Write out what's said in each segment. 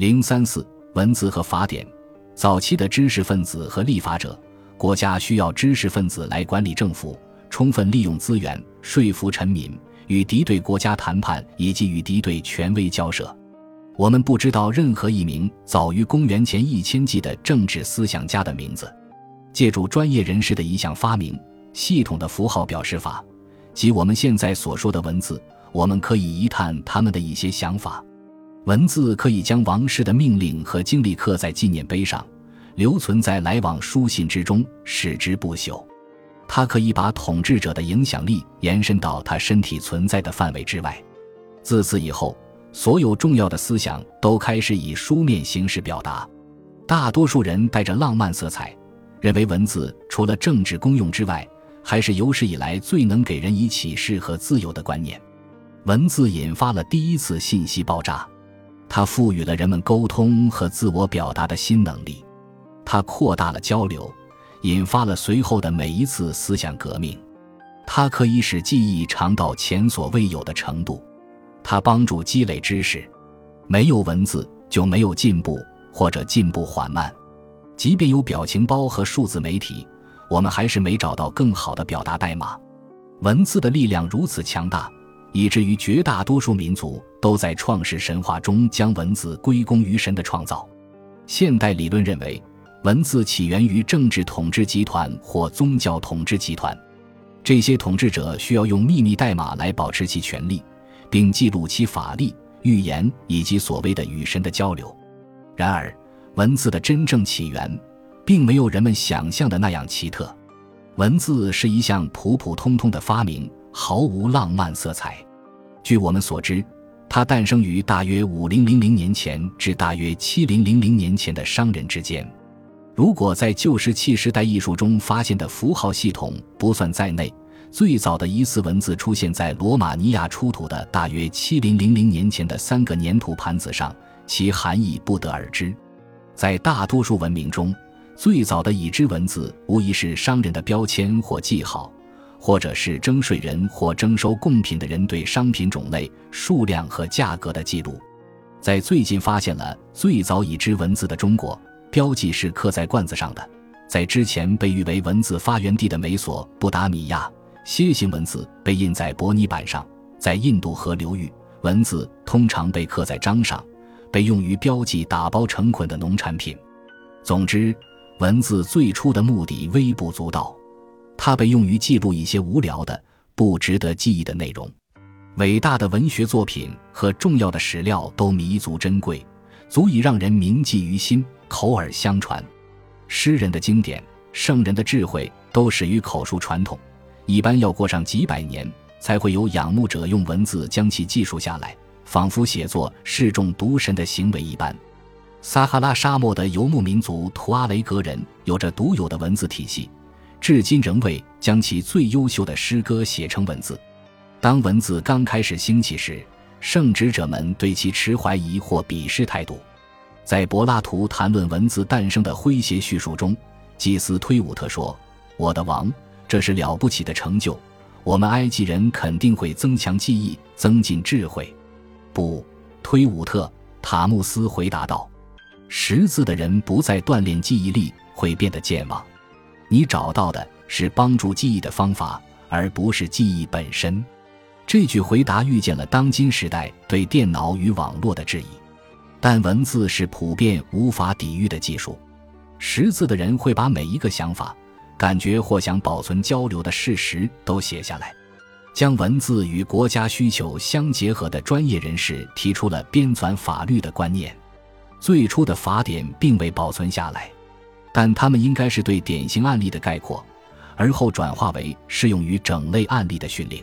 零三四文字和法典，早期的知识分子和立法者，国家需要知识分子来管理政府，充分利用资源，说服臣民，与敌对国家谈判，以及与敌对权威交涉。我们不知道任何一名早于公元前一千纪的政治思想家的名字。借助专业人士的一项发明——系统的符号表示法，即我们现在所说的文字，我们可以一探他们的一些想法。文字可以将王室的命令和经历刻在纪念碑上，留存在来往书信之中，使之不朽。它可以把统治者的影响力延伸到他身体存在的范围之外。自此以后，所有重要的思想都开始以书面形式表达。大多数人带着浪漫色彩，认为文字除了政治功用之外，还是有史以来最能给人以启示和自由的观念。文字引发了第一次信息爆炸。它赋予了人们沟通和自我表达的新能力，它扩大了交流，引发了随后的每一次思想革命。它可以使记忆长到前所未有的程度，它帮助积累知识。没有文字就没有进步，或者进步缓慢。即便有表情包和数字媒体，我们还是没找到更好的表达代码。文字的力量如此强大。以至于绝大多数民族都在创世神话中将文字归功于神的创造。现代理论认为，文字起源于政治统治集团或宗教统治集团，这些统治者需要用秘密代码来保持其权力，并记录其法力、预言以及所谓的与神的交流。然而，文字的真正起源，并没有人们想象的那样奇特。文字是一项普普通通的发明。毫无浪漫色彩。据我们所知，它诞生于大约五零零零年前至大约七零零零年前的商人之间。如果在旧石器时代艺术中发现的符号系统不算在内，最早的疑似文字出现在罗马尼亚出土的大约七零零零年前的三个粘土盘子上，其含义不得而知。在大多数文明中，最早的已知文字无疑是商人的标签或记号。或者是征税人或征收贡品的人对商品种类、数量和价格的记录。在最近发现了最早已知文字的中国，标记是刻在罐子上的。在之前被誉为文字发源地的美索不达米亚，楔形文字被印在薄泥板上。在印度河流域，文字通常被刻在章上，被用于标记打包成捆的农产品。总之，文字最初的目的微不足道。它被用于记录一些无聊的、不值得记忆的内容。伟大的文学作品和重要的史料都弥足珍贵，足以让人铭记于心、口耳相传。诗人的经典、圣人的智慧都始于口述传统，一般要过上几百年，才会有仰慕者用文字将其记述下来，仿佛写作示众独神的行为一般。撒哈拉沙漠的游牧民族图阿雷格人有着独有的文字体系。至今仍未将其最优秀的诗歌写成文字。当文字刚开始兴起时，圣职者们对其持怀疑或鄙视态度。在柏拉图谈论文字诞生的诙谐叙述中，祭司推武特说：“我的王，这是了不起的成就。我们埃及人肯定会增强记忆，增进智慧。”不，推武特，塔木斯回答道：“识字的人不再锻炼记忆力，会变得健忘。”你找到的是帮助记忆的方法，而不是记忆本身。这句回答预见了当今时代对电脑与网络的质疑。但文字是普遍无法抵御的技术。识字的人会把每一个想法、感觉或想保存交流的事实都写下来。将文字与国家需求相结合的专业人士提出了编纂法律的观念。最初的法典并未保存下来。但他们应该是对典型案例的概括，而后转化为适用于整类案例的训令。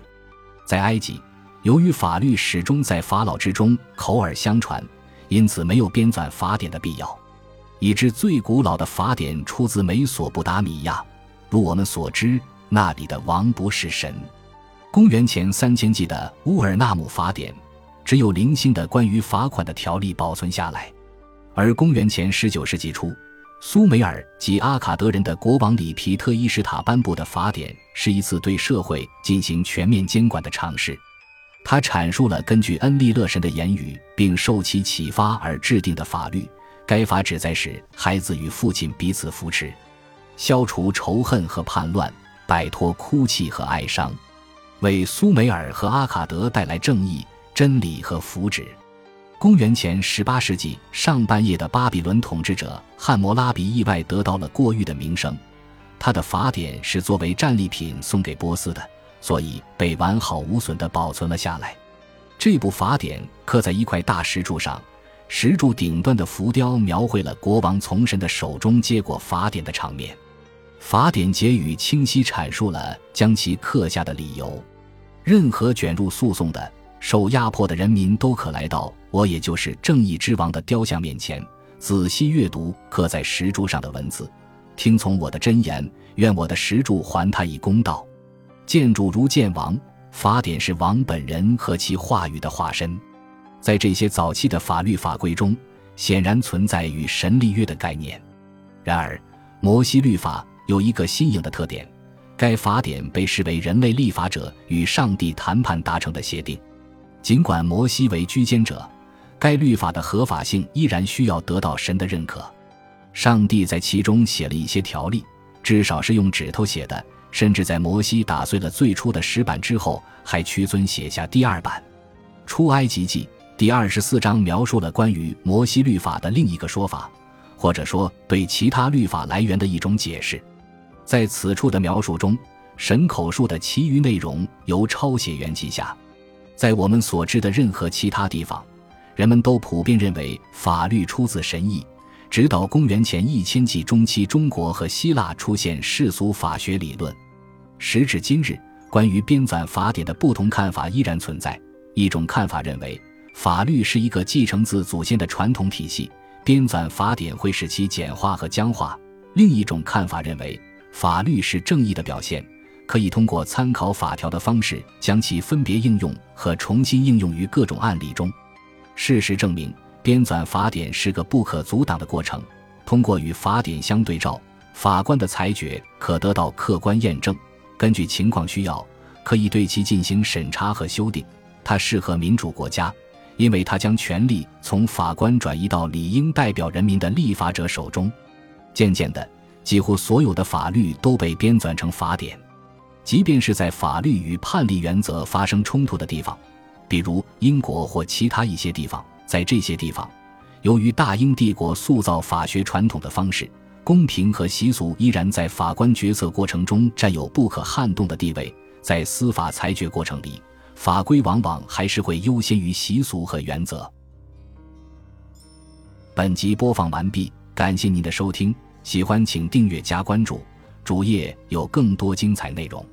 在埃及，由于法律始终在法老之中口耳相传，因此没有编纂法典的必要。已知最古老的法典出自美索不达米亚，如我们所知，那里的王不是神。公元前三千纪的乌尔纳姆法典，只有零星的关于罚款的条例保存下来，而公元前十九世纪初。苏美尔及阿卡德人的国王里皮特伊什塔颁布的法典是一次对社会进行全面监管的尝试。他阐述了根据恩利勒神的言语并受其启发而制定的法律。该法旨在使孩子与父亲彼此扶持，消除仇恨和叛乱，摆脱哭泣和哀伤，为苏美尔和阿卡德带来正义、真理和福祉。公元前十八世纪上半叶的巴比伦统治者汉谟拉比意外得到了过誉的名声，他的法典是作为战利品送给波斯的。所以被完好无损地保存了下来。这部法典刻在一块大石柱上，石柱顶端的浮雕描绘了国王从神的手中接过法典的场面。法典结语清晰阐述了将其刻下的理由：任何卷入诉讼的、受压迫的人民都可来到我也就是正义之王的雕像面前，仔细阅读刻在石柱上的文字，听从我的真言，愿我的石柱还他以公道。建筑如建王，法典是王本人和其话语的化身。在这些早期的法律法规中，显然存在与神立约的概念。然而，摩西律法有一个新颖的特点：该法典被视为人类立法者与上帝谈判达成的协定。尽管摩西为居间者，该律法的合法性依然需要得到神的认可。上帝在其中写了一些条例，至少是用指头写的。甚至在摩西打碎了最初的石板之后，还屈尊写下第二版。出埃及记第二十四章描述了关于摩西律法的另一个说法，或者说对其他律法来源的一种解释。在此处的描述中，神口述的其余内容由抄写员记下。在我们所知的任何其他地方，人们都普遍认为法律出自神意。直到公元前一千纪中期，中国和希腊出现世俗法学理论。时至今日，关于编纂法典的不同看法依然存在。一种看法认为，法律是一个继承自祖先的传统体系，编纂法典会使其简化和僵化。另一种看法认为，法律是正义的表现，可以通过参考法条的方式将其分别应用和重新应用于各种案例中。事实证明。编纂法典是个不可阻挡的过程。通过与法典相对照，法官的裁决可得到客观验证。根据情况需要，可以对其进行审查和修订。它适合民主国家，因为它将权力从法官转移到理应代表人民的立法者手中。渐渐的，几乎所有的法律都被编纂成法典，即便是在法律与判例原则发生冲突的地方，比如英国或其他一些地方。在这些地方，由于大英帝国塑造法学传统的方式，公平和习俗依然在法官决策过程中占有不可撼动的地位。在司法裁决过程里，法规往往还是会优先于习俗和原则。本集播放完毕，感谢您的收听，喜欢请订阅加关注，主页有更多精彩内容。